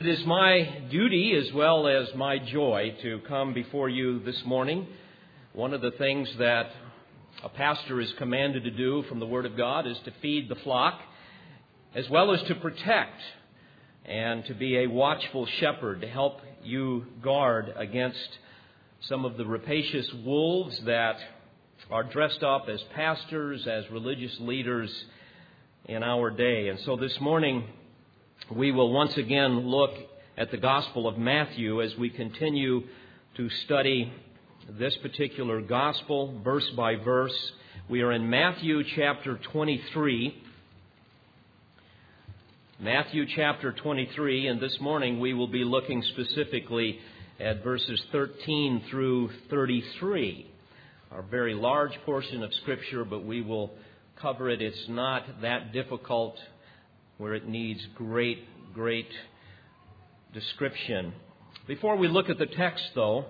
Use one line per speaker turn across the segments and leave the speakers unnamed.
It is my duty as well as my joy to come before you this morning. One of the things that a pastor is commanded to do from the Word of God is to feed the flock, as well as to protect and to be a watchful shepherd to help you guard against some of the rapacious wolves that are dressed up as pastors, as religious leaders in our day. And so this morning, we will once again look at the Gospel of Matthew as we continue to study this particular Gospel verse by verse. We are in Matthew chapter 23. Matthew chapter 23, and this morning we will be looking specifically at verses 13 through 33. A very large portion of Scripture, but we will cover it. It's not that difficult where it needs great, great description. Before we look at the text, though,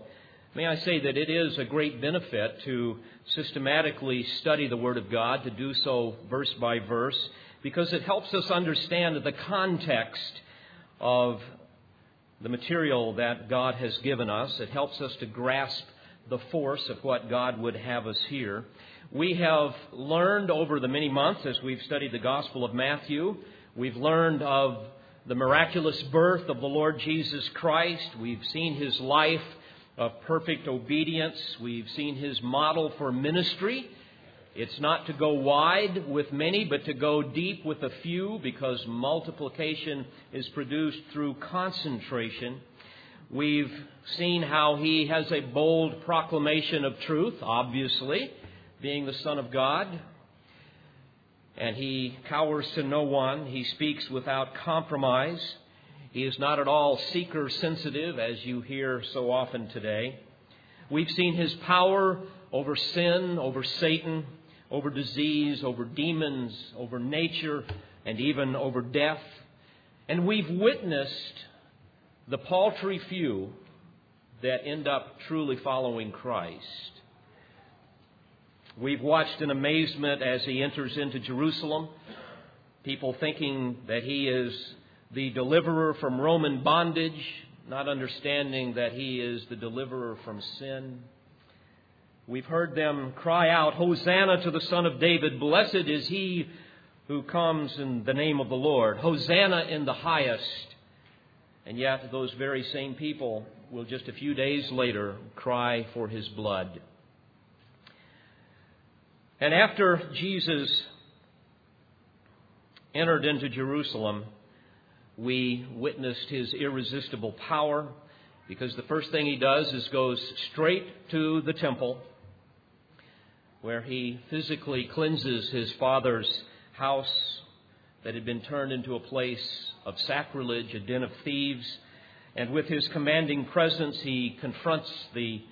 may I say that it is a great benefit to systematically study the Word of God, to do so verse by verse, because it helps us understand the context of the material that God has given us. It helps us to grasp the force of what God would have us hear. We have learned over the many months as we've studied the Gospel of Matthew We've learned of the miraculous birth of the Lord Jesus Christ. We've seen his life of perfect obedience. We've seen his model for ministry. It's not to go wide with many, but to go deep with a few because multiplication is produced through concentration. We've seen how he has a bold proclamation of truth, obviously, being the Son of God and he cowers to no one. He speaks without compromise. He is not at all seeker sensitive, as you hear so often today. We've seen his power over sin, over Satan, over disease, over demons, over nature, and even over death. And we've witnessed the paltry few that end up truly following Christ. We've watched in amazement as he enters into Jerusalem, people thinking that he is the deliverer from Roman bondage, not understanding that he is the deliverer from sin. We've heard them cry out, Hosanna to the Son of David. Blessed is he who comes in the name of the Lord. Hosanna in the highest. And yet, those very same people will just a few days later cry for his blood. And after Jesus entered into Jerusalem, we witnessed his irresistible power because the first thing he does is goes straight to the temple where he physically cleanses his father's house that had been turned into a place of sacrilege, a den of thieves. And with his commanding presence, he confronts the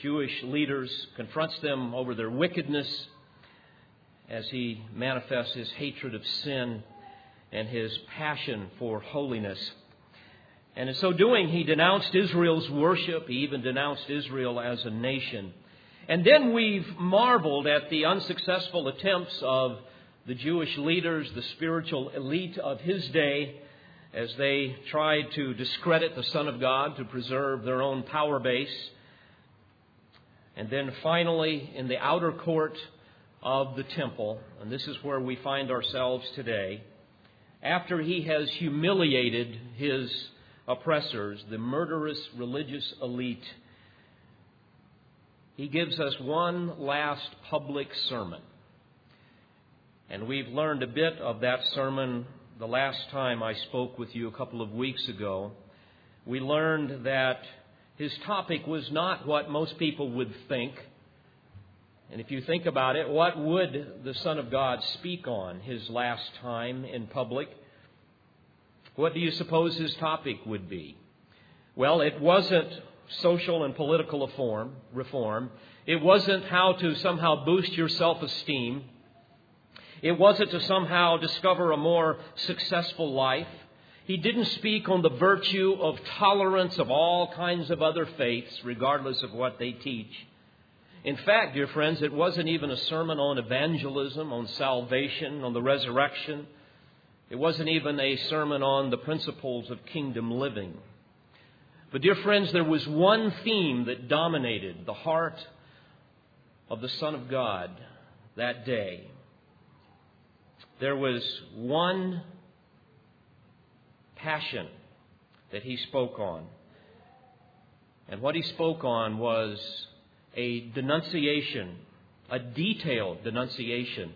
Jewish leaders, confronts them over their wickedness as he manifests his hatred of sin and his passion for holiness. And in so doing, he denounced Israel's worship. He even denounced Israel as a nation. And then we've marveled at the unsuccessful attempts of the Jewish leaders, the spiritual elite of his day, as they tried to discredit the Son of God to preserve their own power base. And then finally, in the outer court of the temple, and this is where we find ourselves today, after he has humiliated his oppressors, the murderous religious elite, he gives us one last public sermon. And we've learned a bit of that sermon the last time I spoke with you a couple of weeks ago. We learned that his topic was not what most people would think. And if you think about it, what would the Son of God speak on his last time in public? What do you suppose his topic would be? Well, it wasn't social and political reform. reform. It wasn't how to somehow boost your self esteem. It wasn't to somehow discover a more successful life. He didn't speak on the virtue of tolerance of all kinds of other faiths, regardless of what they teach. In fact, dear friends, it wasn't even a sermon on evangelism, on salvation, on the resurrection. It wasn't even a sermon on the principles of kingdom living. But, dear friends, there was one theme that dominated the heart of the Son of God that day. There was one passion that he spoke on. And what he spoke on was a denunciation, a detailed denunciation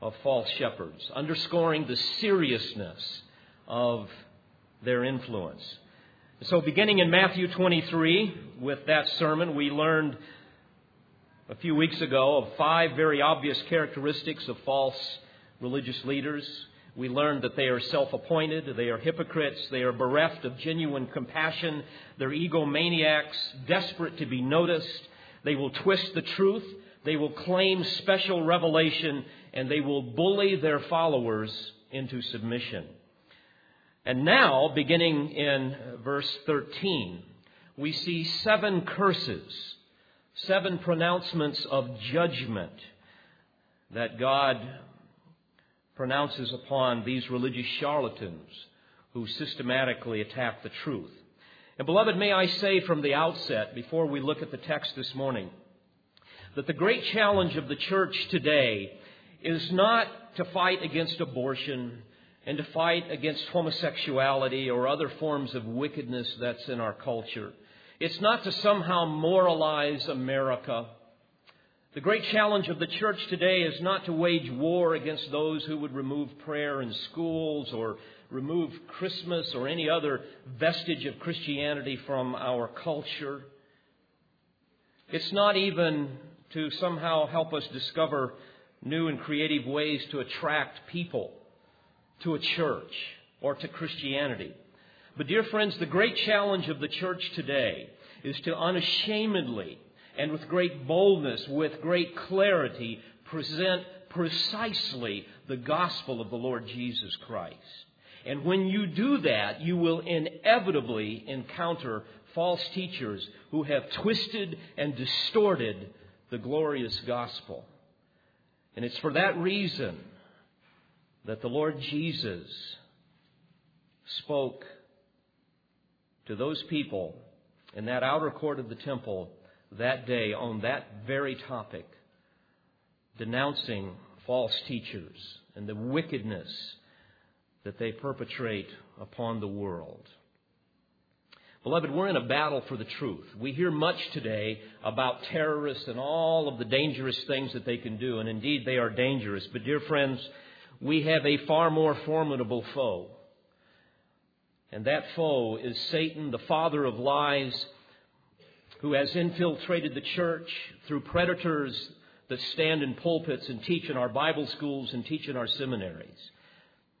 of false shepherds, underscoring the seriousness of their influence. So, beginning in Matthew 23, with that sermon, we learned a few weeks ago of five very obvious characteristics of false religious leaders. We learned that they are self appointed, they are hypocrites, they are bereft of genuine compassion, they're egomaniacs, desperate to be noticed, they will twist the truth, they will claim special revelation, and they will bully their followers into submission. And now, beginning in verse 13, we see seven curses, seven pronouncements of judgment that God pronounces upon these religious charlatans who systematically attack the truth. And, beloved, may I say from the outset, before we look at the text this morning, that the great challenge of the church today is not to fight against abortion and to fight against homosexuality or other forms of wickedness that's in our culture. It's not to somehow moralize America. The great challenge of the church today is not to wage war against those who would remove prayer in schools or remove Christmas or any other vestige of Christianity from our culture. It's not even to somehow help us discover new and creative ways to attract people to a church or to Christianity. But, dear friends, the great challenge of the church today is to unashamedly and with great boldness, with great clarity, present precisely the gospel of the Lord Jesus Christ. And when you do that, you will inevitably encounter false teachers who have twisted and distorted the glorious gospel. And it's for that reason that the Lord Jesus spoke to those people in that outer court of the temple that day on that very topic, denouncing false teachers and the wickedness that they perpetrate upon the world. Beloved, we're in a battle for the truth. We hear much today about terrorists and all of the dangerous things that they can do, and indeed they are dangerous. But, dear friends, we have a far more formidable foe. And that foe is Satan, the father of lies, who has infiltrated the church through predators that stand in pulpits and teach in our Bible schools and teach in our seminaries.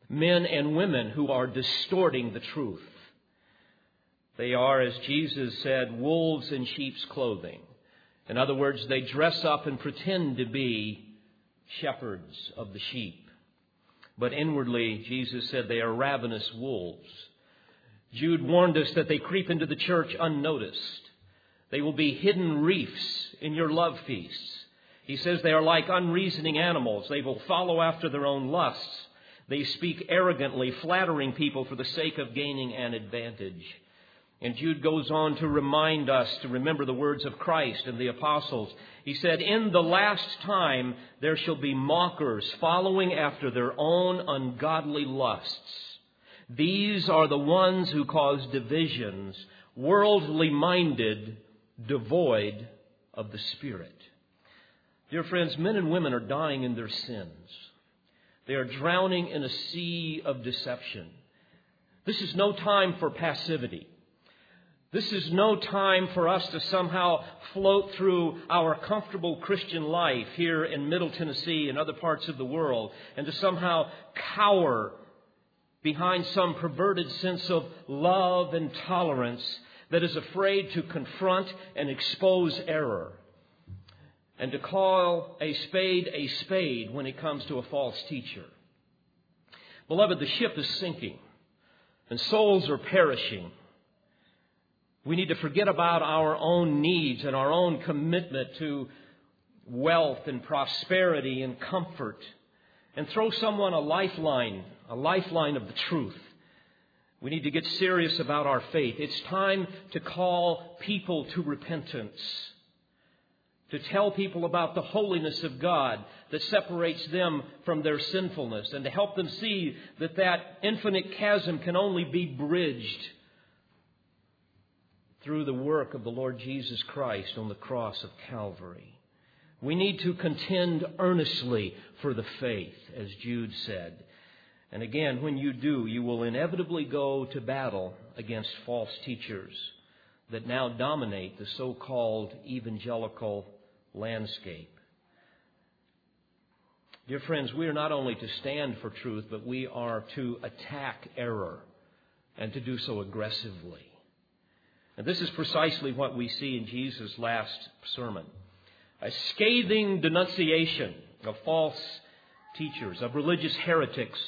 Men and women who are distorting the truth. They are, as Jesus said, wolves in sheep's clothing. In other words, they dress up and pretend to be shepherds of the sheep. But inwardly, Jesus said they are ravenous wolves. Jude warned us that they creep into the church unnoticed. They will be hidden reefs in your love feasts. He says they are like unreasoning animals. They will follow after their own lusts. They speak arrogantly, flattering people for the sake of gaining an advantage. And Jude goes on to remind us to remember the words of Christ and the apostles. He said, In the last time there shall be mockers following after their own ungodly lusts. These are the ones who cause divisions, worldly minded, devoid of the Spirit. Dear friends, men and women are dying in their sins. They are drowning in a sea of deception. This is no time for passivity. This is no time for us to somehow float through our comfortable Christian life here in Middle Tennessee and other parts of the world and to somehow cower behind some perverted sense of love and tolerance that is afraid to confront and expose error and to call a spade a spade when it comes to a false teacher. Beloved, the ship is sinking and souls are perishing. We need to forget about our own needs and our own commitment to wealth and prosperity and comfort and throw someone a lifeline, a lifeline of the truth. We need to get serious about our faith. It's time to call people to repentance, to tell people about the holiness of God that separates them from their sinfulness, and to help them see that that infinite chasm can only be bridged through the work of the Lord Jesus Christ on the cross of Calvary. We need to contend earnestly for the faith, as Jude said. And again, when you do, you will inevitably go to battle against false teachers that now dominate the so called evangelical landscape. Dear friends, we are not only to stand for truth, but we are to attack error and to do so aggressively. And this is precisely what we see in Jesus' last sermon a scathing denunciation of false teachers, of religious heretics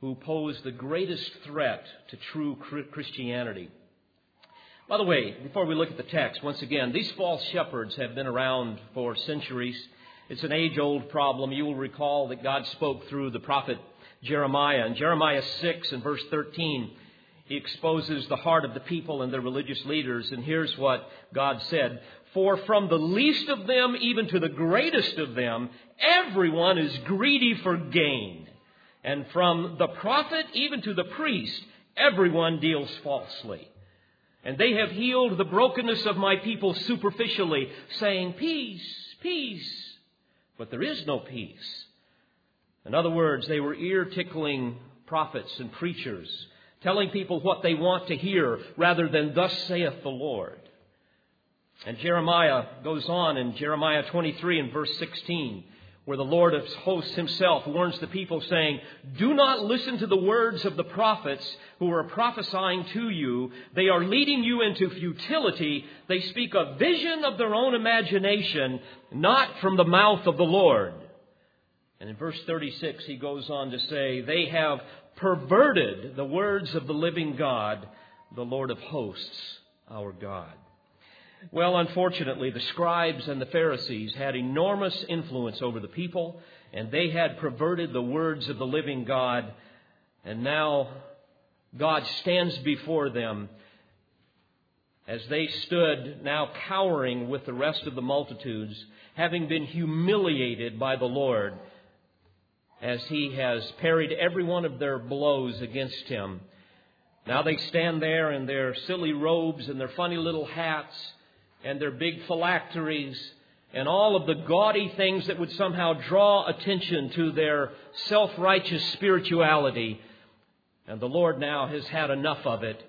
who pose the greatest threat to true Christianity. By the way, before we look at the text, once again, these false shepherds have been around for centuries. It's an age old problem. You will recall that God spoke through the prophet Jeremiah. In Jeremiah 6 and verse 13, he exposes the heart of the people and their religious leaders. And here's what God said For from the least of them, even to the greatest of them, everyone is greedy for gain. And from the prophet even to the priest, everyone deals falsely. And they have healed the brokenness of my people superficially, saying, Peace, peace. But there is no peace. In other words, they were ear tickling prophets and preachers, telling people what they want to hear rather than, Thus saith the Lord. And Jeremiah goes on in Jeremiah 23 and verse 16 where the Lord of hosts himself warns the people, saying, Do not listen to the words of the prophets who are prophesying to you. They are leading you into futility. They speak a vision of their own imagination, not from the mouth of the Lord. And in verse 36, he goes on to say, They have perverted the words of the living God, the Lord of hosts, our God. Well, unfortunately, the scribes and the Pharisees had enormous influence over the people, and they had perverted the words of the living God, and now God stands before them as they stood now cowering with the rest of the multitudes, having been humiliated by the Lord as he has parried every one of their blows against him. Now they stand there in their silly robes and their funny little hats and their big phylacteries and all of the gaudy things that would somehow draw attention to their self righteous spirituality. And the Lord now has had enough of it.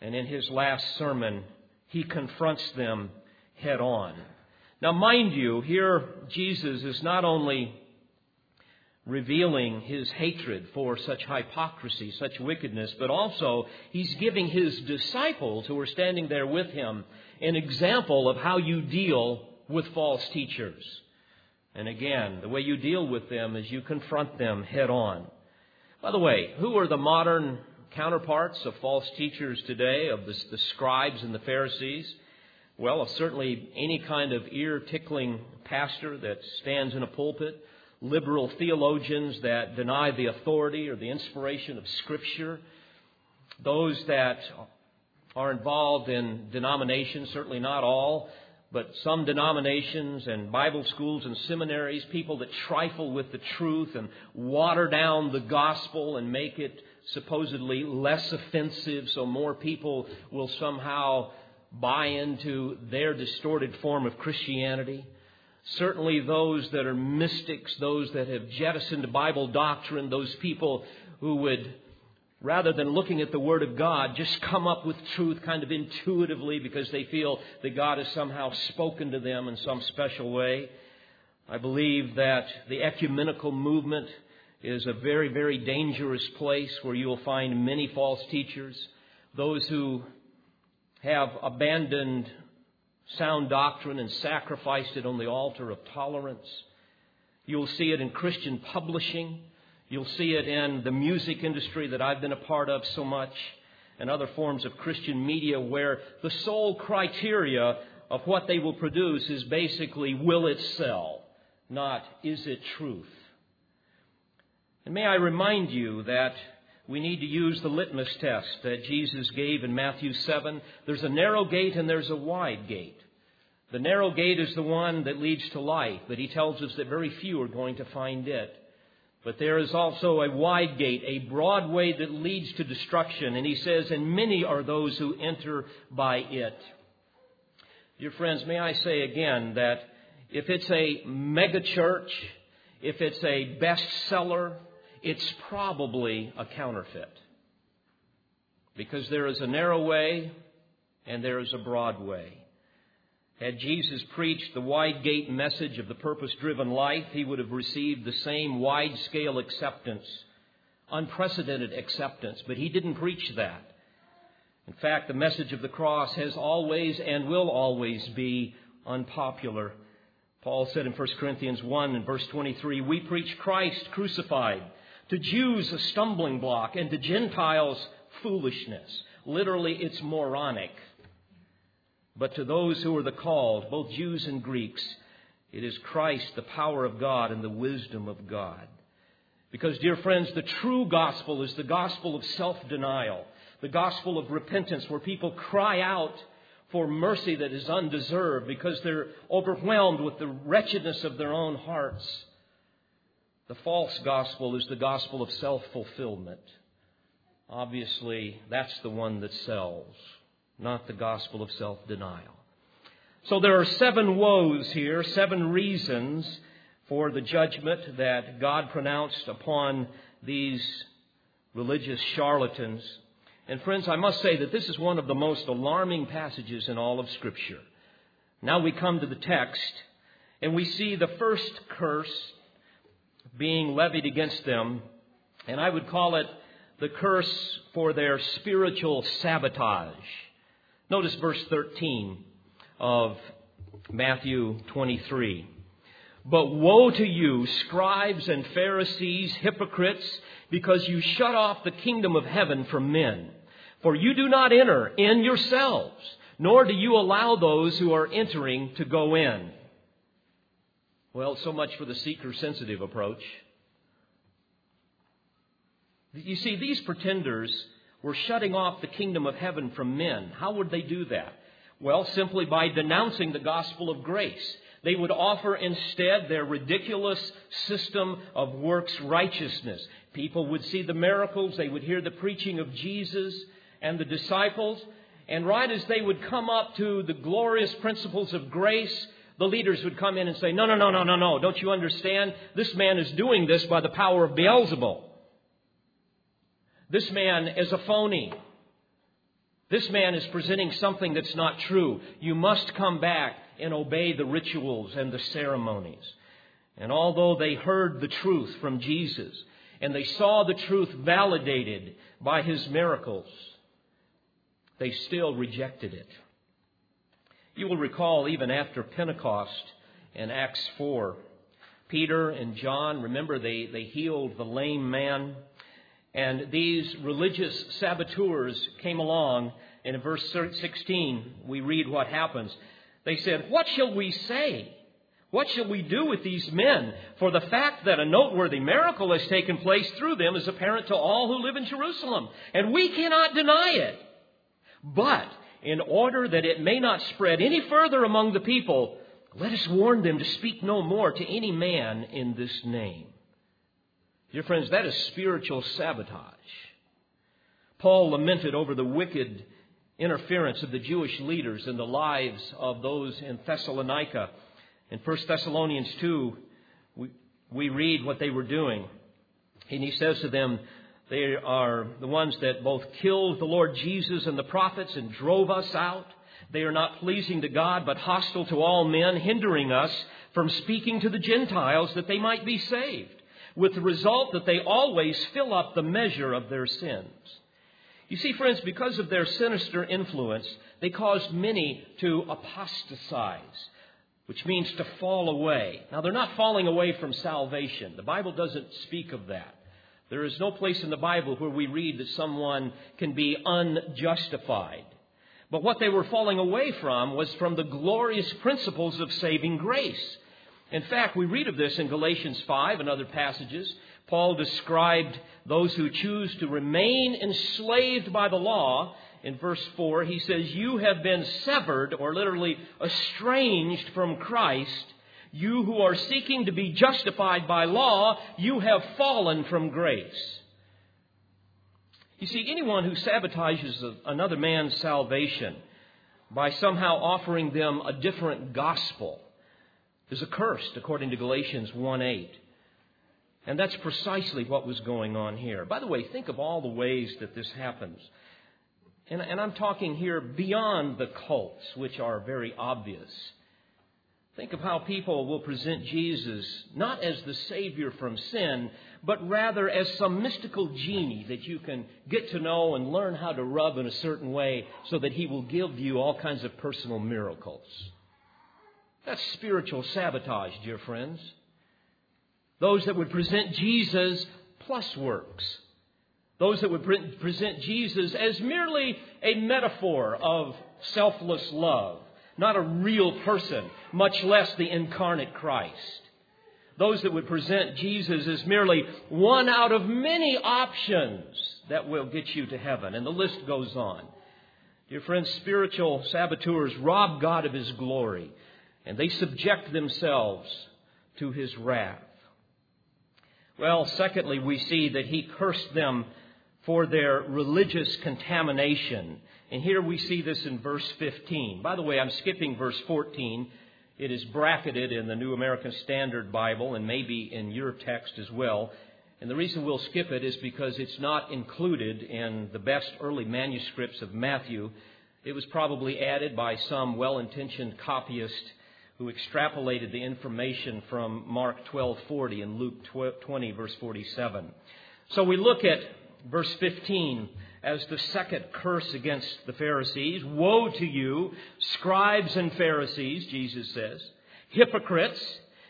And in his last sermon, he confronts them head on. Now, mind you, here Jesus is not only revealing his hatred for such hypocrisy, such wickedness, but also he's giving his disciples who are standing there with him an example of how you deal with false teachers. And again, the way you deal with them is you confront them head on. By the way, who are the modern counterparts of false teachers today, of the, the scribes and the Pharisees? Well, certainly any kind of ear tickling pastor that stands in a pulpit, liberal theologians that deny the authority or the inspiration of Scripture, those that are involved in denominations, certainly not all, but some denominations and Bible schools and seminaries, people that trifle with the truth and water down the gospel and make it supposedly less offensive so more people will somehow buy into their distorted form of Christianity. Certainly, those that are mystics, those that have jettisoned Bible doctrine, those people who would rather than looking at the Word of God, just come up with truth kind of intuitively because they feel that God has somehow spoken to them in some special way. I believe that the ecumenical movement is a very, very dangerous place where you will find many false teachers, those who have abandoned sound doctrine and sacrificed it on the altar of tolerance. You'll see it in Christian publishing. You'll see it in the music industry that I've been a part of so much and other forms of Christian media where the sole criteria of what they will produce is basically will it sell, not is it truth. And may I remind you that we need to use the litmus test that Jesus gave in Matthew 7. There's a narrow gate and there's a wide gate. The narrow gate is the one that leads to life, but he tells us that very few are going to find it. But there is also a wide gate, a broad way that leads to destruction. And he says, and many are those who enter by it. Dear friends, may I say again that if it's a mega church, if it's a bestseller, it's probably a counterfeit. Because there is a narrow way and there is a broad way. Had Jesus preached the wide gate message of the purpose driven life, he would have received the same wide scale acceptance, unprecedented acceptance, but he didn't preach that. In fact, the message of the cross has always and will always be unpopular. Paul said in 1 Corinthians 1 and verse 23, We preach Christ crucified, to Jews a stumbling block, and to Gentiles foolishness. Literally, it's moronic. But to those who are the called, both Jews and Greeks, it is Christ, the power of God and the wisdom of God. Because, dear friends, the true gospel is the gospel of self denial, the gospel of repentance, where people cry out for mercy that is undeserved because they're overwhelmed with the wretchedness of their own hearts. The false gospel is the gospel of self fulfillment. Obviously, that's the one that sells not the gospel of self denial. So there are seven woes here, seven reasons for the judgment that God pronounced upon these religious charlatans. And friends, I must say that this is one of the most alarming passages in all of Scripture. Now we come to the text, and we see the first curse being levied against them, and I would call it the curse for their spiritual sabotage. Notice verse 13 of Matthew 23. But woe to you, scribes and Pharisees, hypocrites, because you shut off the kingdom of heaven from men. For you do not enter in yourselves, nor do you allow those who are entering to go in. Well, so much for the seeker sensitive approach. You see, these pretenders were shutting off the kingdom of heaven from men. How would they do that? Well, simply by denouncing the gospel of grace. They would offer instead their ridiculous system of works righteousness. People would see the miracles, they would hear the preaching of Jesus and the disciples, and right as they would come up to the glorious principles of grace, the leaders would come in and say, No, no, no, no, no, no. Don't you understand? This man is doing this by the power of Beelzebul. This man is a phony. This man is presenting something that's not true. You must come back and obey the rituals and the ceremonies. And although they heard the truth from Jesus and they saw the truth validated by his miracles, they still rejected it. You will recall even after Pentecost in Acts 4, Peter and John, remember they, they healed the lame man and these religious saboteurs came along, and in verse 16, we read what happens. They said, What shall we say? What shall we do with these men? For the fact that a noteworthy miracle has taken place through them is apparent to all who live in Jerusalem, and we cannot deny it. But in order that it may not spread any further among the people, let us warn them to speak no more to any man in this name. Dear friends, that is spiritual sabotage. Paul lamented over the wicked interference of the Jewish leaders in the lives of those in Thessalonica. In 1 Thessalonians 2, we, we read what they were doing. And he says to them, They are the ones that both killed the Lord Jesus and the prophets and drove us out. They are not pleasing to God, but hostile to all men, hindering us from speaking to the Gentiles that they might be saved with the result that they always fill up the measure of their sins. You see, friends, because of their sinister influence, they caused many to apostatize, which means to fall away. Now, they're not falling away from salvation. The Bible doesn't speak of that. There is no place in the Bible where we read that someone can be unjustified. But what they were falling away from was from the glorious principles of saving grace. In fact, we read of this in Galatians 5 and other passages. Paul described those who choose to remain enslaved by the law. In verse 4, he says, You have been severed, or literally estranged from Christ. You who are seeking to be justified by law, you have fallen from grace. You see, anyone who sabotages another man's salvation by somehow offering them a different gospel is accursed, according to Galatians 1 8. And that's precisely what was going on here. By the way, think of all the ways that this happens. And, and I'm talking here beyond the cults, which are very obvious. Think of how people will present Jesus not as the Savior from sin, but rather as some mystical genie that you can get to know and learn how to rub in a certain way so that He will give you all kinds of personal miracles. That's spiritual sabotage, dear friends. Those that would present Jesus plus works. Those that would present Jesus as merely a metaphor of selfless love not a real person, much less the incarnate Christ. Those that would present Jesus as merely one out of many options that will get you to heaven. And the list goes on. Dear friends, spiritual saboteurs rob God of His glory, and they subject themselves to His wrath. Well, secondly, we see that He cursed them for their religious contamination and here we see this in verse 15. By the way, I'm skipping verse 14. It is bracketed in the New American Standard Bible and maybe in your text as well. And the reason we'll skip it is because it's not included in the best early manuscripts of Matthew. It was probably added by some well intentioned copyist who extrapolated the information from Mark 12:40 and Luke 20 verse 47. So we look at verse 15 as the second curse against the Pharisees. Woe to you, scribes and Pharisees, Jesus says, hypocrites,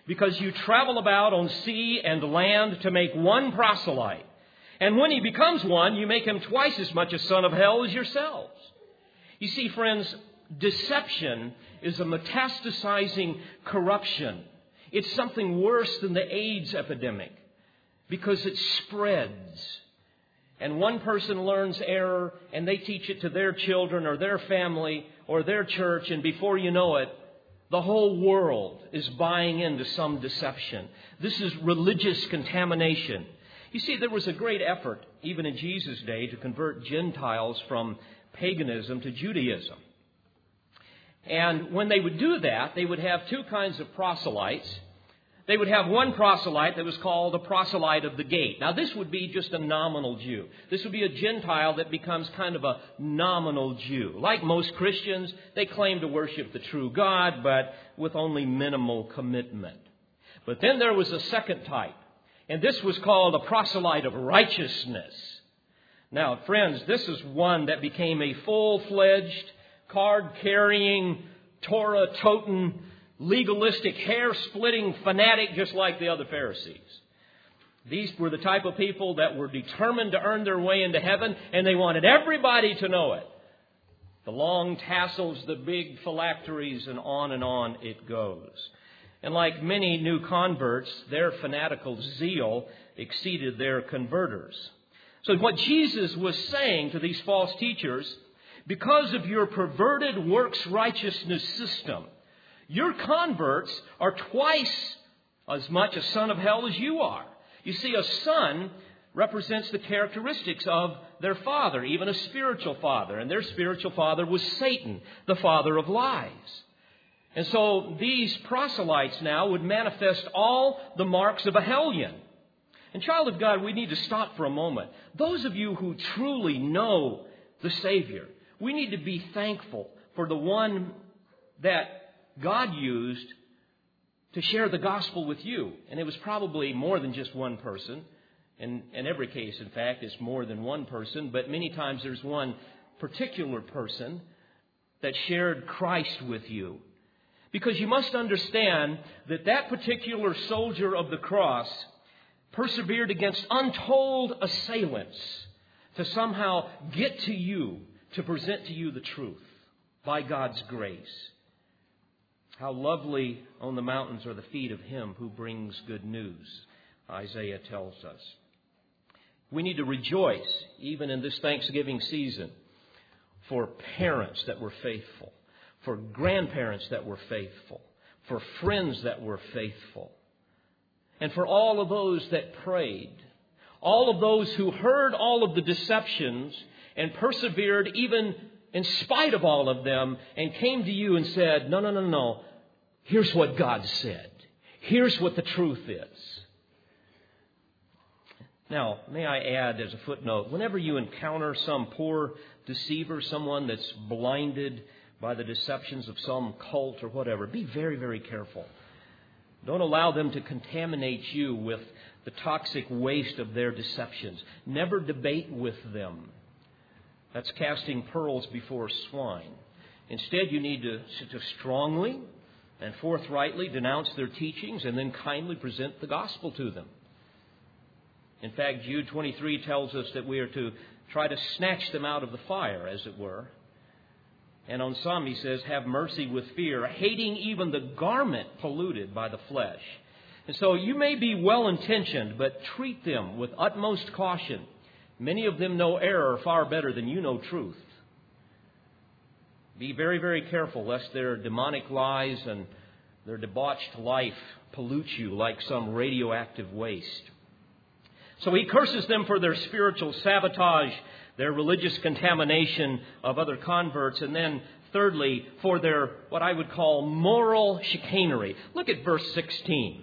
because you travel about on sea and land to make one proselyte. And when he becomes one, you make him twice as much a son of hell as yourselves. You see, friends, deception is a metastasizing corruption. It's something worse than the AIDS epidemic because it spreads and one person learns error and they teach it to their children or their family or their church, and before you know it, the whole world is buying into some deception. This is religious contamination. You see, there was a great effort, even in Jesus' day, to convert Gentiles from paganism to Judaism. And when they would do that, they would have two kinds of proselytes they would have one proselyte that was called a proselyte of the gate. Now, this would be just a nominal Jew. This would be a Gentile that becomes kind of a nominal Jew. Like most Christians, they claim to worship the true God, but with only minimal commitment. But then there was a second type, and this was called a proselyte of righteousness. Now, friends, this is one that became a full fledged, card carrying, Torah toting, legalistic, hair splitting fanatic just like the other Pharisees. These were the type of people that were determined to earn their way into heaven, and they wanted everybody to know it. The long tassels, the big phylacteries, and on and on it goes. And like many new converts, their fanatical zeal exceeded their converters. So, what Jesus was saying to these false teachers, because of your perverted works righteousness system, your converts are twice as much a son of hell as you are. You see, a son represents the characteristics of their father, even a spiritual father. And their spiritual father was Satan, the father of lies. And so these proselytes now would manifest all the marks of a hellion. And, child of God, we need to stop for a moment. Those of you who truly know the Savior, we need to be thankful for the one that God used to share the gospel with you. And it was probably more than just one person. And in every case, in fact, it's more than one person, but many times there's one particular person that shared Christ with you. Because you must understand that that particular soldier of the cross persevered against untold assailants to somehow get to you, to present to you the truth by God's grace. How lovely on the mountains are the feet of him who brings good news. Isaiah tells us. We need to rejoice, even in this Thanksgiving season, for parents that were faithful, for grandparents that were faithful, for friends that were faithful, and for all of those that prayed, all of those who heard all of the deceptions and persevered even in spite of all of them and came to you and said, No, no, no, no. Here's what God said. Here's what the truth is. Now, may I add as a footnote, whenever you encounter some poor deceiver, someone that's blinded by the deceptions of some cult or whatever, be very, very careful. Don't allow them to contaminate you with the toxic waste of their deceptions. Never debate with them. That's casting pearls before swine. Instead, you need to, to strongly and forthrightly denounce their teachings and then kindly present the gospel to them. In fact, Jude 23 tells us that we are to try to snatch them out of the fire, as it were. And on some, he says, have mercy with fear, hating even the garment polluted by the flesh. And so you may be well intentioned, but treat them with utmost caution. Many of them know error far better than you know truth. Be very, very careful lest their demonic lies and their debauched life pollute you like some radioactive waste. So he curses them for their spiritual sabotage, their religious contamination of other converts, and then thirdly, for their what I would call moral chicanery. Look at verse 16.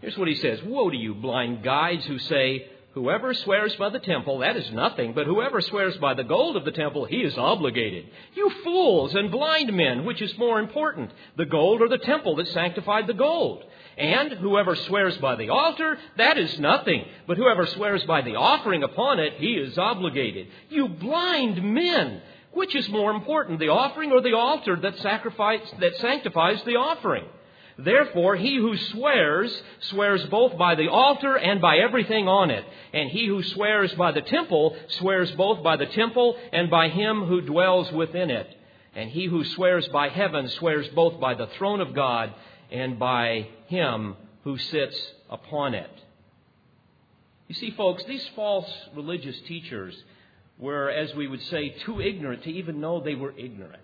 Here's what he says Woe to you, blind guides who say, Whoever swears by the temple, that is nothing, but whoever swears by the gold of the temple, he is obligated. You fools and blind men, which is more important, the gold or the temple that sanctified the gold? And whoever swears by the altar, that is nothing. But whoever swears by the offering upon it, he is obligated. You blind men! Which is more important, the offering or the altar that, that sanctifies the offering? Therefore, he who swears, swears both by the altar and by everything on it. And he who swears by the temple, swears both by the temple and by him who dwells within it. And he who swears by heaven, swears both by the throne of God and by him who sits upon it. You see, folks, these false religious teachers were, as we would say, too ignorant to even know they were ignorant.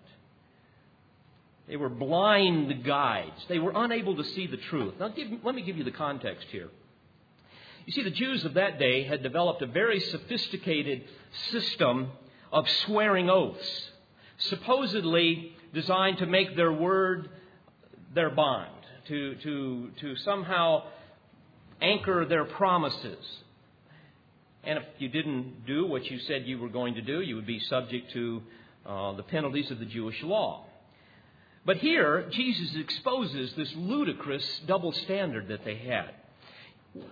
They were blind guides. They were unable to see the truth. Now, give, let me give you the context here. You see, the Jews of that day had developed a very sophisticated system of swearing oaths, supposedly designed to make their word their bond, to, to, to somehow anchor their promises. And if you didn't do what you said you were going to do, you would be subject to uh, the penalties of the Jewish law. But here, Jesus exposes this ludicrous double standard that they had.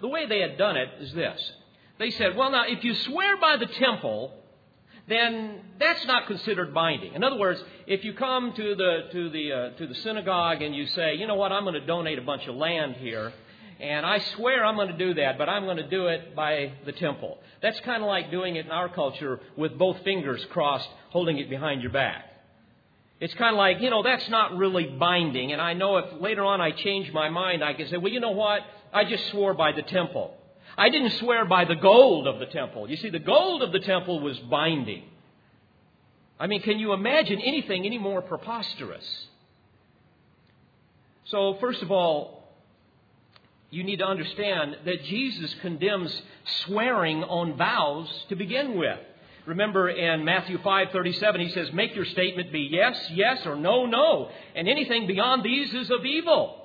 The way they had done it is this. They said, well, now, if you swear by the temple, then that's not considered binding. In other words, if you come to the, to the, uh, to the synagogue and you say, you know what, I'm going to donate a bunch of land here, and I swear I'm going to do that, but I'm going to do it by the temple. That's kind of like doing it in our culture with both fingers crossed, holding it behind your back. It's kind of like, you know, that's not really binding. And I know if later on I change my mind, I can say, well, you know what? I just swore by the temple. I didn't swear by the gold of the temple. You see, the gold of the temple was binding. I mean, can you imagine anything any more preposterous? So, first of all, you need to understand that Jesus condemns swearing on vows to begin with. Remember in Matthew 5:37 he says make your statement be yes, yes or no, no. And anything beyond these is of evil.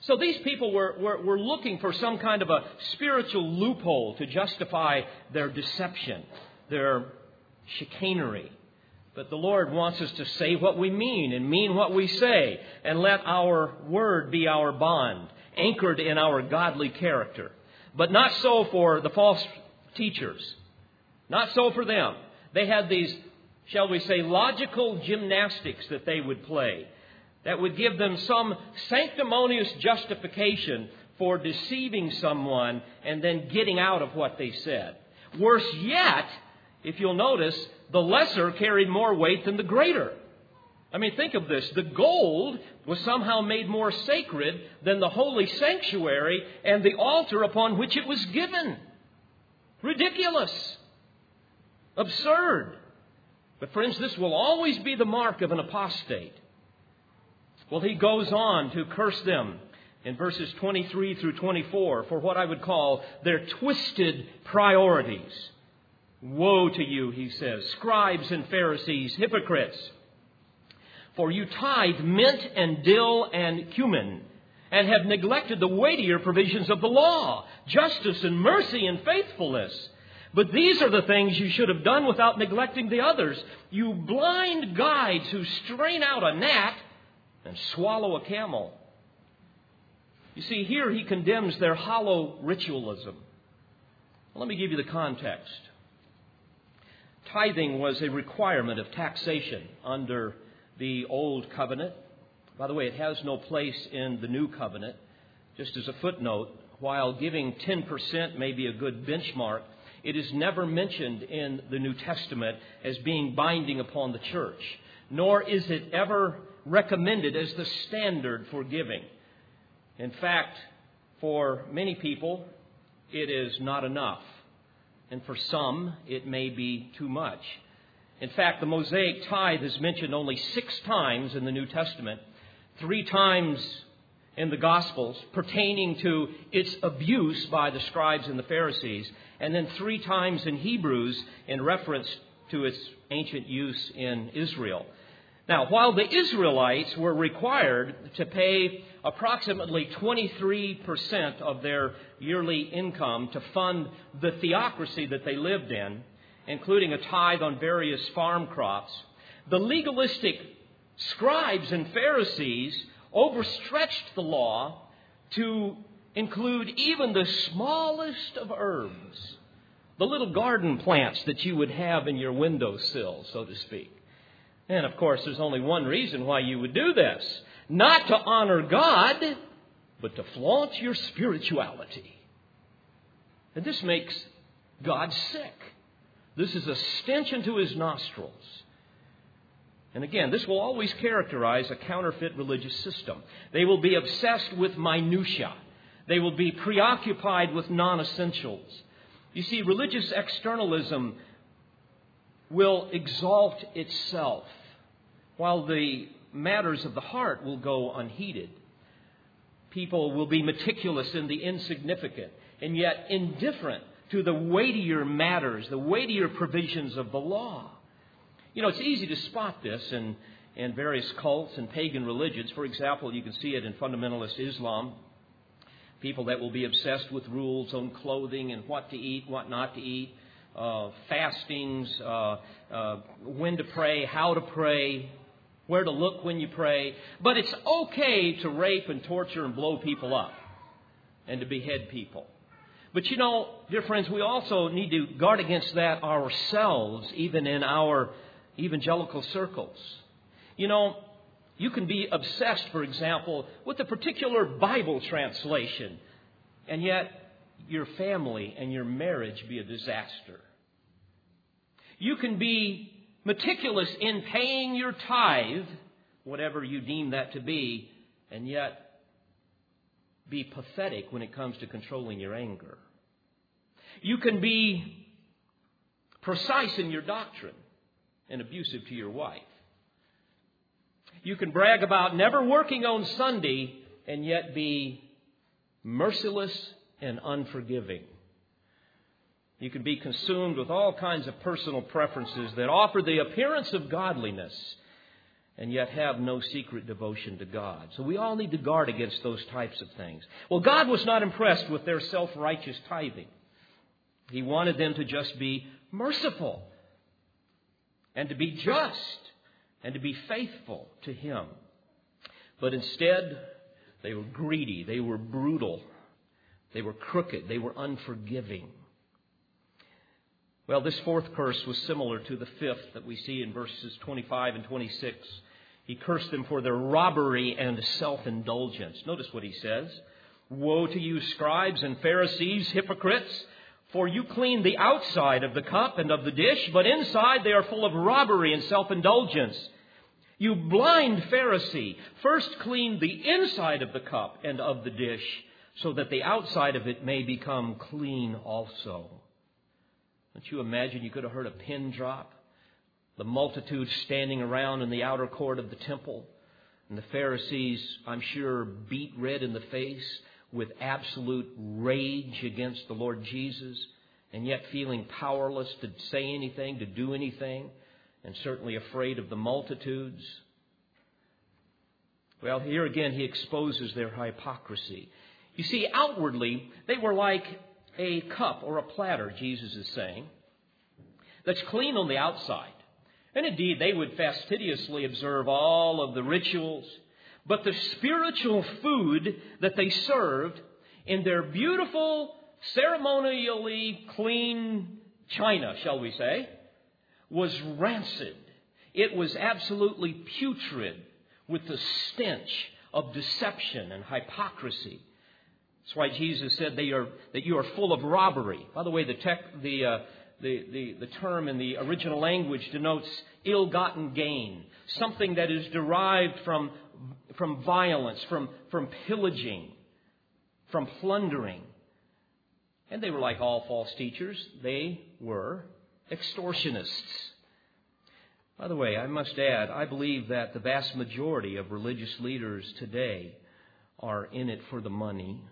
So these people were, were, were looking for some kind of a spiritual loophole to justify their deception, their chicanery. But the Lord wants us to say what we mean and mean what we say and let our word be our bond, anchored in our godly character. But not so for the false teachers. Not so for them. They had these, shall we say, logical gymnastics that they would play that would give them some sanctimonious justification for deceiving someone and then getting out of what they said. Worse yet, if you'll notice, the lesser carried more weight than the greater. I mean, think of this. The gold was somehow made more sacred than the holy sanctuary and the altar upon which it was given. Ridiculous. Absurd. But, friends, this will always be the mark of an apostate. Well, he goes on to curse them in verses 23 through 24 for what I would call their twisted priorities. Woe to you, he says, scribes and Pharisees, hypocrites! For you tithe mint and dill and cumin, and have neglected the weightier provisions of the law, justice and mercy and faithfulness. But these are the things you should have done without neglecting the others. You blind guides who strain out a gnat and swallow a camel. You see, here he condemns their hollow ritualism. Let me give you the context. Tithing was a requirement of taxation under the Old Covenant. By the way, it has no place in the New Covenant. Just as a footnote, while giving 10% may be a good benchmark, it is never mentioned in the New Testament as being binding upon the church, nor is it ever recommended as the standard for giving. In fact, for many people, it is not enough. And for some, it may be too much. In fact, the Mosaic tithe is mentioned only six times in the New Testament, three times in the Gospels pertaining to its abuse by the scribes and the Pharisees, and then three times in Hebrews in reference to its ancient use in Israel. Now, while the Israelites were required to pay approximately 23% of their yearly income to fund the theocracy that they lived in, including a tithe on various farm crops, the legalistic scribes and Pharisees overstretched the law to include even the smallest of herbs, the little garden plants that you would have in your windowsill, so to speak. And of course, there's only one reason why you would do this not to honor God, but to flaunt your spirituality. And this makes God sick. This is a stench into his nostrils. And again, this will always characterize a counterfeit religious system. They will be obsessed with minutiae. They will be preoccupied with non essentials. You see, religious externalism will exalt itself, while the matters of the heart will go unheeded. People will be meticulous in the insignificant and yet indifferent to the weightier matters, the weightier provisions of the law. You know, it's easy to spot this in, in various cults and pagan religions. For example, you can see it in fundamentalist Islam. People that will be obsessed with rules on clothing and what to eat, what not to eat, uh, fastings, uh, uh, when to pray, how to pray, where to look when you pray. But it's okay to rape and torture and blow people up and to behead people. But you know, dear friends, we also need to guard against that ourselves, even in our evangelical circles. You know, you can be obsessed, for example, with a particular Bible translation, and yet your family and your marriage be a disaster. You can be meticulous in paying your tithe, whatever you deem that to be, and yet be pathetic when it comes to controlling your anger. You can be precise in your doctrine and abusive to your wife. You can brag about never working on Sunday and yet be merciless and unforgiving. You can be consumed with all kinds of personal preferences that offer the appearance of godliness and yet have no secret devotion to God. So we all need to guard against those types of things. Well, God was not impressed with their self righteous tithing. He wanted them to just be merciful and to be just and to be faithful to Him. But instead, they were greedy, they were brutal, they were crooked, they were unforgiving. Well, this fourth curse was similar to the fifth that we see in verses 25 and 26. He cursed them for their robbery and self indulgence. Notice what he says Woe to you, scribes and Pharisees, hypocrites! For you clean the outside of the cup and of the dish, but inside they are full of robbery and self indulgence. You blind Pharisee, first clean the inside of the cup and of the dish, so that the outside of it may become clean also. Don't you imagine you could have heard a pin drop? The multitude standing around in the outer court of the temple. And the Pharisees, I'm sure, beet red in the face with absolute rage against the Lord Jesus, and yet feeling powerless to say anything, to do anything and certainly afraid of the multitudes. Well, here again, he exposes their hypocrisy. You see, outwardly, they were like a cup or a platter, Jesus is saying, that's clean on the outside. And indeed, they would fastidiously observe all of the rituals, but the spiritual food that they served in their beautiful, ceremonially clean china, shall we say, was rancid. It was absolutely putrid with the stench of deception and hypocrisy. That's why Jesus said they are, that you are full of robbery. By the way, the, tech, the, uh, the, the, the term in the original language denotes ill gotten gain, something that is derived from, from violence, from, from pillaging, from plundering. And they were like all false teachers, they were extortionists. By the way, I must add, I believe that the vast majority of religious leaders today are in it for the money.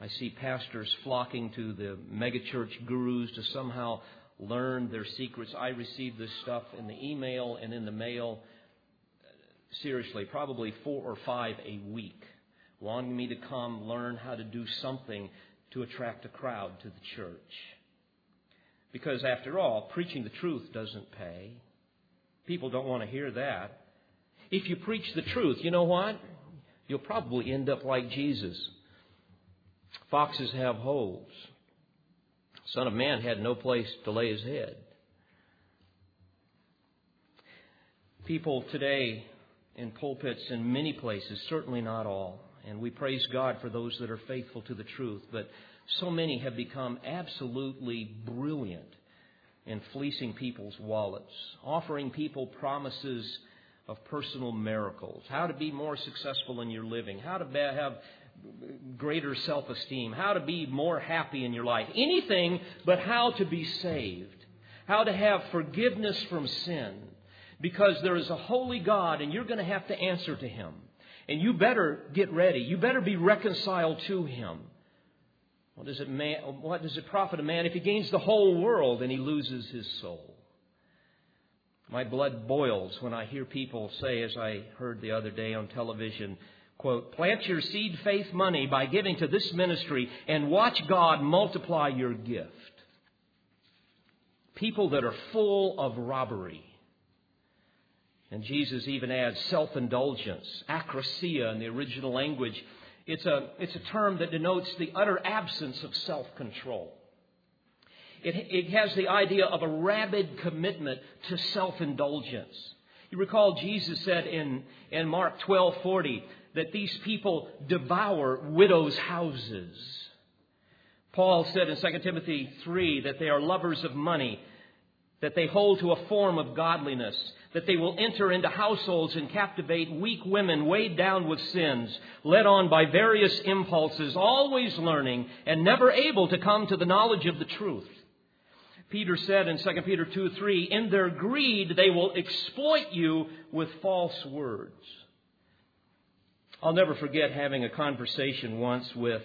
I see pastors flocking to the megachurch gurus to somehow learn their secrets. I receive this stuff in the email and in the mail, seriously, probably four or five a week, wanting me to come learn how to do something to attract a crowd to the church. Because after all, preaching the truth doesn't pay. People don't want to hear that. If you preach the truth, you know what? You'll probably end up like Jesus. Foxes have holes. Son of Man had no place to lay his head. People today in pulpits in many places, certainly not all, and we praise God for those that are faithful to the truth, but so many have become absolutely brilliant in fleecing people's wallets, offering people promises of personal miracles, how to be more successful in your living, how to have greater self esteem, how to be more happy in your life, anything but how to be saved, how to have forgiveness from sin, because there is a holy God and you're going to have to answer to Him. And you better get ready. You better be reconciled to Him. What does, it man, what does it profit a man if he gains the whole world and he loses his soul? My blood boils when I hear people say, as I heard the other day on television, quote, plant your seed faith money by giving to this ministry and watch God multiply your gift. People that are full of robbery. And Jesus even adds self indulgence, akrasia in the original language, it's a, it's a term that denotes the utter absence of self control. It, it has the idea of a rabid commitment to self indulgence. You recall Jesus said in, in Mark 12:40 that these people devour widows' houses. Paul said in 2 Timothy 3 that they are lovers of money, that they hold to a form of godliness, that they will enter into households and captivate weak women weighed down with sins, led on by various impulses, always learning and never able to come to the knowledge of the truth. Peter said in 2 Peter 2 3, In their greed they will exploit you with false words. I'll never forget having a conversation once with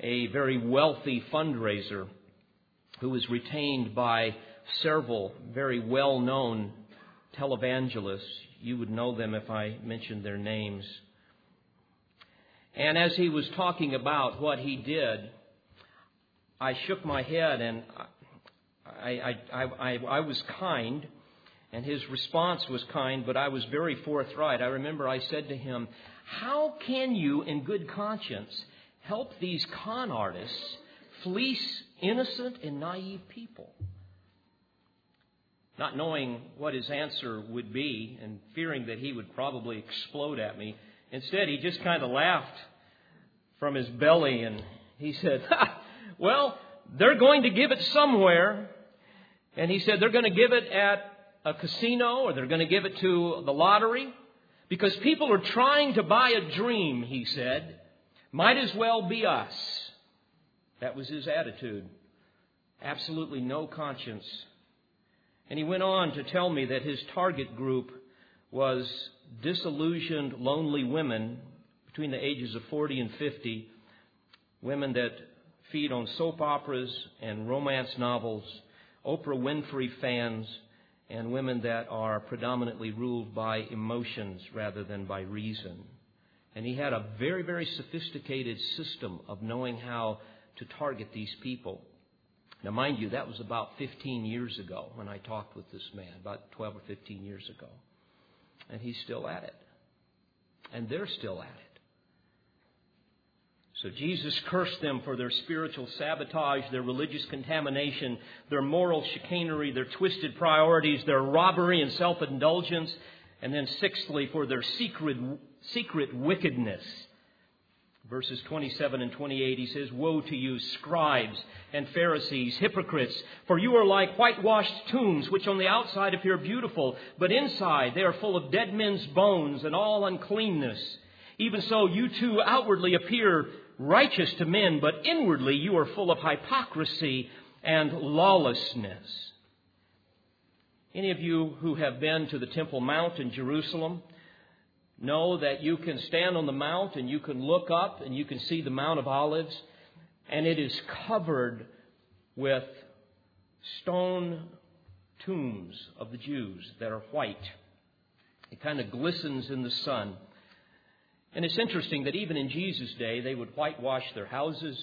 a very wealthy fundraiser who was retained by several very well known televangelists. You would know them if I mentioned their names. And as he was talking about what he did, I shook my head and I, I, I, I, was kind, and his response was kind, but I was very forthright. I remember I said to him, How can you, in good conscience, help these con artists fleece innocent and naive people? Not knowing what his answer would be and fearing that he would probably explode at me. Instead, he just kind of laughed from his belly and he said, Well, they're going to give it somewhere. And he said, They're going to give it at a casino or they're going to give it to the lottery. Because people are trying to buy a dream, he said. Might as well be us. That was his attitude. Absolutely no conscience. And he went on to tell me that his target group was disillusioned, lonely women between the ages of 40 and 50, women that feed on soap operas and romance novels, Oprah Winfrey fans, and women that are predominantly ruled by emotions rather than by reason. And he had a very, very sophisticated system of knowing how to target these people. Now, mind you, that was about 15 years ago when I talked with this man, about 12 or 15 years ago. And he's still at it. And they're still at it. So Jesus cursed them for their spiritual sabotage, their religious contamination, their moral chicanery, their twisted priorities, their robbery and self indulgence, and then sixthly, for their secret, secret wickedness. Verses 27 and 28, he says, Woe to you, scribes and Pharisees, hypocrites, for you are like whitewashed tombs, which on the outside appear beautiful, but inside they are full of dead men's bones and all uncleanness. Even so, you too outwardly appear righteous to men, but inwardly you are full of hypocrisy and lawlessness. Any of you who have been to the Temple Mount in Jerusalem know that you can stand on the mount and you can look up and you can see the Mount of Olives, and it is covered with stone tombs of the Jews that are white. It kind of glistens in the sun. And it's interesting that even in Jesus' day, they would whitewash their houses,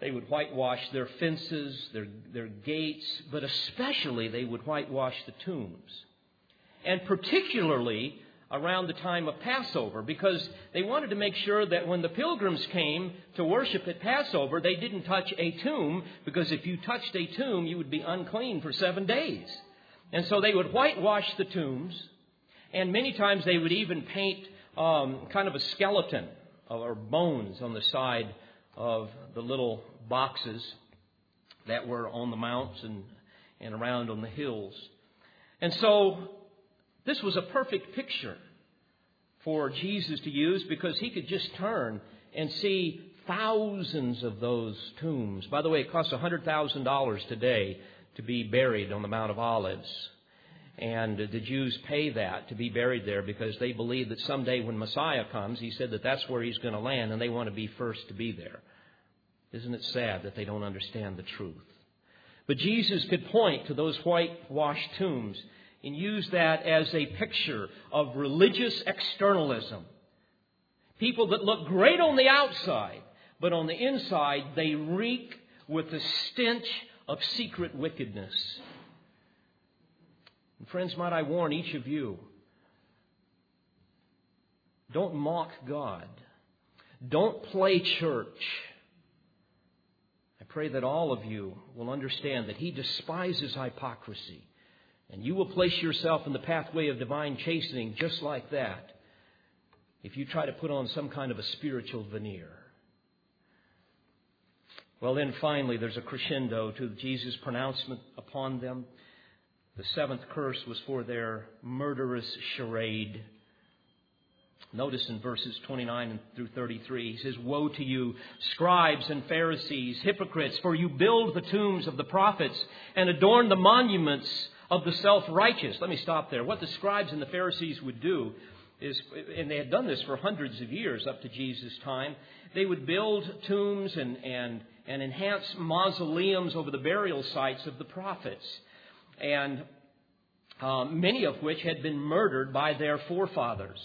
they would whitewash their fences, their, their gates, but especially they would whitewash the tombs. And particularly around the time of Passover, because they wanted to make sure that when the pilgrims came to worship at Passover, they didn't touch a tomb, because if you touched a tomb, you would be unclean for seven days. And so they would whitewash the tombs, and many times they would even paint um, kind of a skeleton or bones on the side of the little boxes that were on the mounts and, and around on the hills. And so this was a perfect picture for Jesus to use because he could just turn and see thousands of those tombs. By the way, it costs $100,000 today to be buried on the Mount of Olives. And the Jews pay that to be buried there because they believe that someday when Messiah comes, he said that that's where he's going to land and they want to be first to be there. Isn't it sad that they don't understand the truth? But Jesus could point to those whitewashed tombs and use that as a picture of religious externalism. People that look great on the outside, but on the inside they reek with the stench of secret wickedness. And friends, might I warn each of you don't mock God, don't play church. I pray that all of you will understand that He despises hypocrisy. And you will place yourself in the pathway of divine chastening just like that if you try to put on some kind of a spiritual veneer. Well, then finally, there's a crescendo to Jesus' pronouncement upon them. The seventh curse was for their murderous charade. Notice in verses 29 through 33, he says, Woe to you, scribes and Pharisees, hypocrites, for you build the tombs of the prophets and adorn the monuments of the self righteous. Let me stop there. What the scribes and the Pharisees would do is, and they had done this for hundreds of years up to Jesus' time, they would build tombs and, and, and enhance mausoleums over the burial sites of the prophets and um, many of which had been murdered by their forefathers.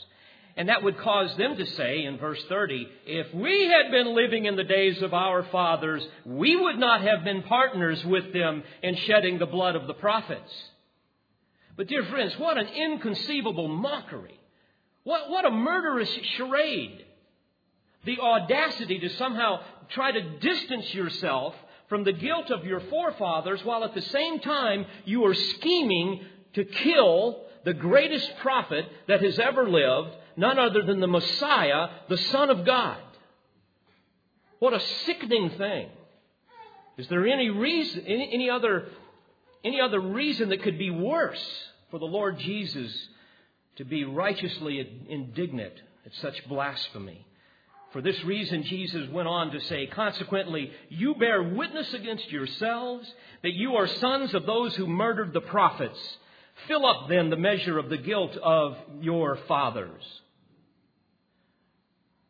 And that would cause them to say in verse 30, if we had been living in the days of our fathers, we would not have been partners with them in shedding the blood of the prophets. But, dear friends, what an inconceivable mockery. What, what a murderous charade. The audacity to somehow try to distance yourself from the guilt of your forefathers while at the same time you are scheming to kill the greatest prophet that has ever lived, none other than the Messiah, the Son of God. What a sickening thing. Is there any reason, any, any other, any other reason that could be worse for the Lord Jesus to be righteously indignant at such blasphemy. For this reason, Jesus went on to say, Consequently, you bear witness against yourselves that you are sons of those who murdered the prophets. Fill up then the measure of the guilt of your fathers.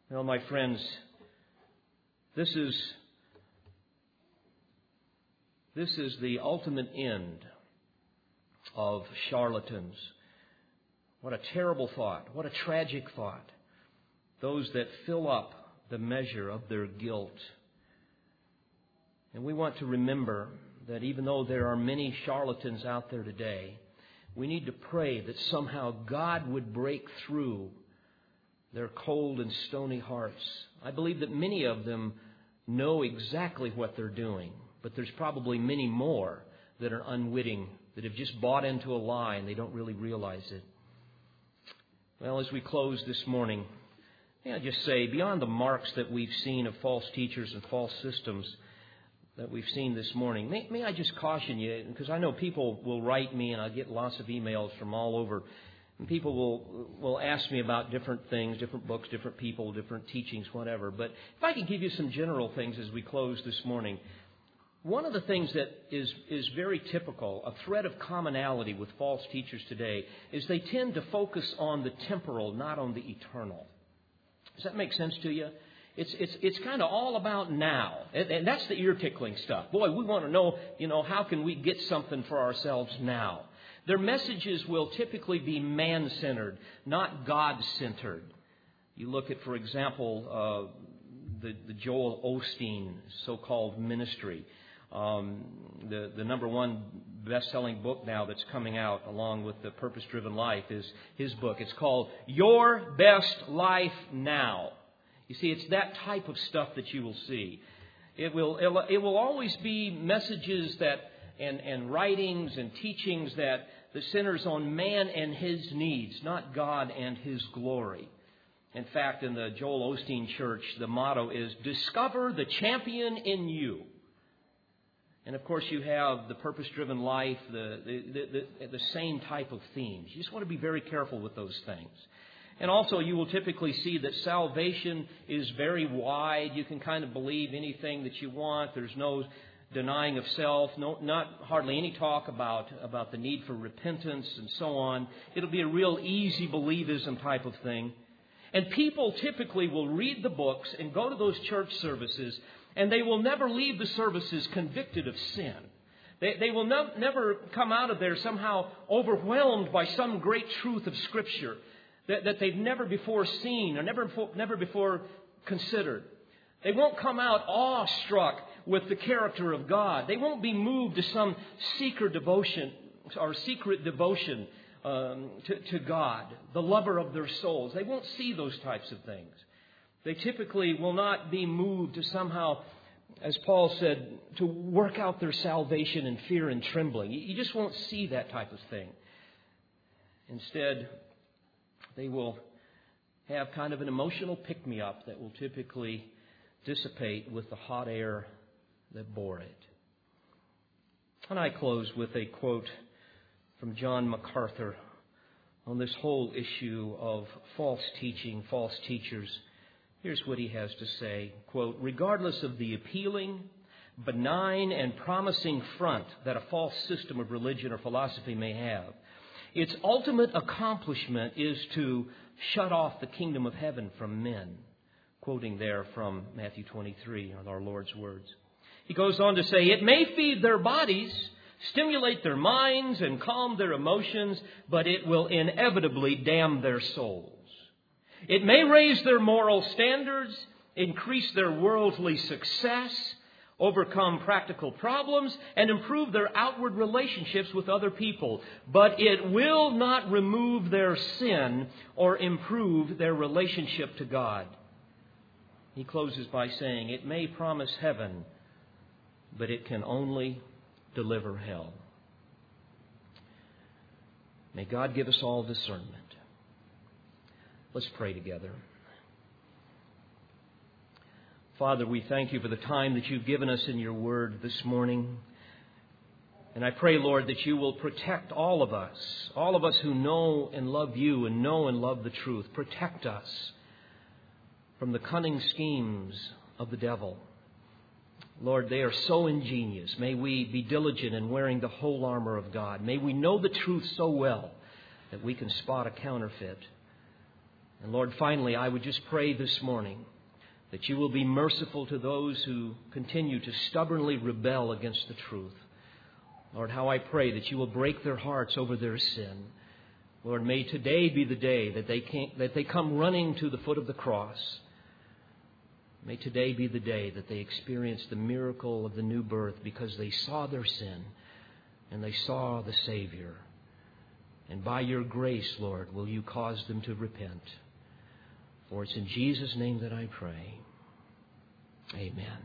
Well, my friends, this is, this is the ultimate end of charlatans. What a terrible thought. What a tragic thought those that fill up the measure of their guilt. And we want to remember that even though there are many charlatans out there today, we need to pray that somehow God would break through their cold and stony hearts. I believe that many of them know exactly what they're doing, but there's probably many more that are unwitting, that have just bought into a lie and they don't really realize it. Well, as we close this morning, May I just say, beyond the marks that we've seen of false teachers and false systems that we've seen this morning, may, may I just caution you, because I know people will write me and I get lots of emails from all over, and people will, will ask me about different things, different books, different people, different teachings, whatever. But if I could give you some general things as we close this morning, one of the things that is, is very typical, a thread of commonality with false teachers today, is they tend to focus on the temporal, not on the eternal. Does that make sense to you? It's, it's, it's kind of all about now. And, and that's the ear tickling stuff. Boy, we want to know, you know, how can we get something for ourselves now? Their messages will typically be man centered, not God centered. You look at, for example, uh, the, the Joel Osteen so called ministry. Um, the, the number one best selling book now that's coming out along with the Purpose Driven Life is his book. It's called Your Best Life Now. You see, it's that type of stuff that you will see. It will, it will always be messages that, and, and writings and teachings that the centers on man and his needs, not God and his glory. In fact, in the Joel Osteen Church, the motto is Discover the champion in you. And of course, you have the purpose driven life, the, the, the, the, same type of themes. You just want to be very careful with those things. And also, you will typically see that salvation is very wide. You can kind of believe anything that you want. There's no denying of self, no, not hardly any talk about, about the need for repentance and so on. It'll be a real easy believism type of thing. And people typically will read the books and go to those church services and they will never leave the services convicted of sin. They, they will no, never come out of there somehow overwhelmed by some great truth of Scripture that, that they've never before seen or never, never before considered. They won't come out awestruck with the character of God. They won't be moved to some secret devotion or secret devotion um, to, to God, the lover of their souls. They won't see those types of things. They typically will not be moved to somehow, as Paul said, to work out their salvation in fear and trembling. You just won't see that type of thing. Instead, they will have kind of an emotional pick me up that will typically dissipate with the hot air that bore it. And I close with a quote from John MacArthur on this whole issue of false teaching, false teachers. Here's what he has to say quote, regardless of the appealing, benign, and promising front that a false system of religion or philosophy may have, its ultimate accomplishment is to shut off the kingdom of heaven from men. Quoting there from Matthew 23 on our Lord's words. He goes on to say, It may feed their bodies, stimulate their minds, and calm their emotions, but it will inevitably damn their souls. It may raise their moral standards, increase their worldly success, overcome practical problems, and improve their outward relationships with other people. But it will not remove their sin or improve their relationship to God. He closes by saying, It may promise heaven, but it can only deliver hell. May God give us all discernment. Let's pray together. Father, we thank you for the time that you've given us in your word this morning. And I pray, Lord, that you will protect all of us, all of us who know and love you and know and love the truth. Protect us from the cunning schemes of the devil. Lord, they are so ingenious. May we be diligent in wearing the whole armor of God. May we know the truth so well that we can spot a counterfeit. And Lord, finally, I would just pray this morning that you will be merciful to those who continue to stubbornly rebel against the truth. Lord, how I pray that you will break their hearts over their sin. Lord, may today be the day that they, that they come running to the foot of the cross. May today be the day that they experience the miracle of the new birth because they saw their sin and they saw the Savior. And by your grace, Lord, will you cause them to repent. For it's in Jesus' name that I pray. Amen.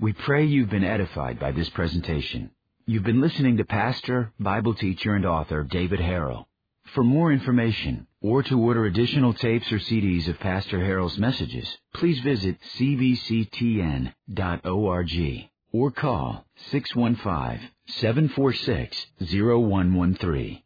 We pray you've been edified by this presentation. You've been listening to Pastor, Bible teacher, and author David Harrell. For more information or to order additional tapes or CDs of Pastor Harrell's messages, please visit cbctn.org or call 615 746 0113.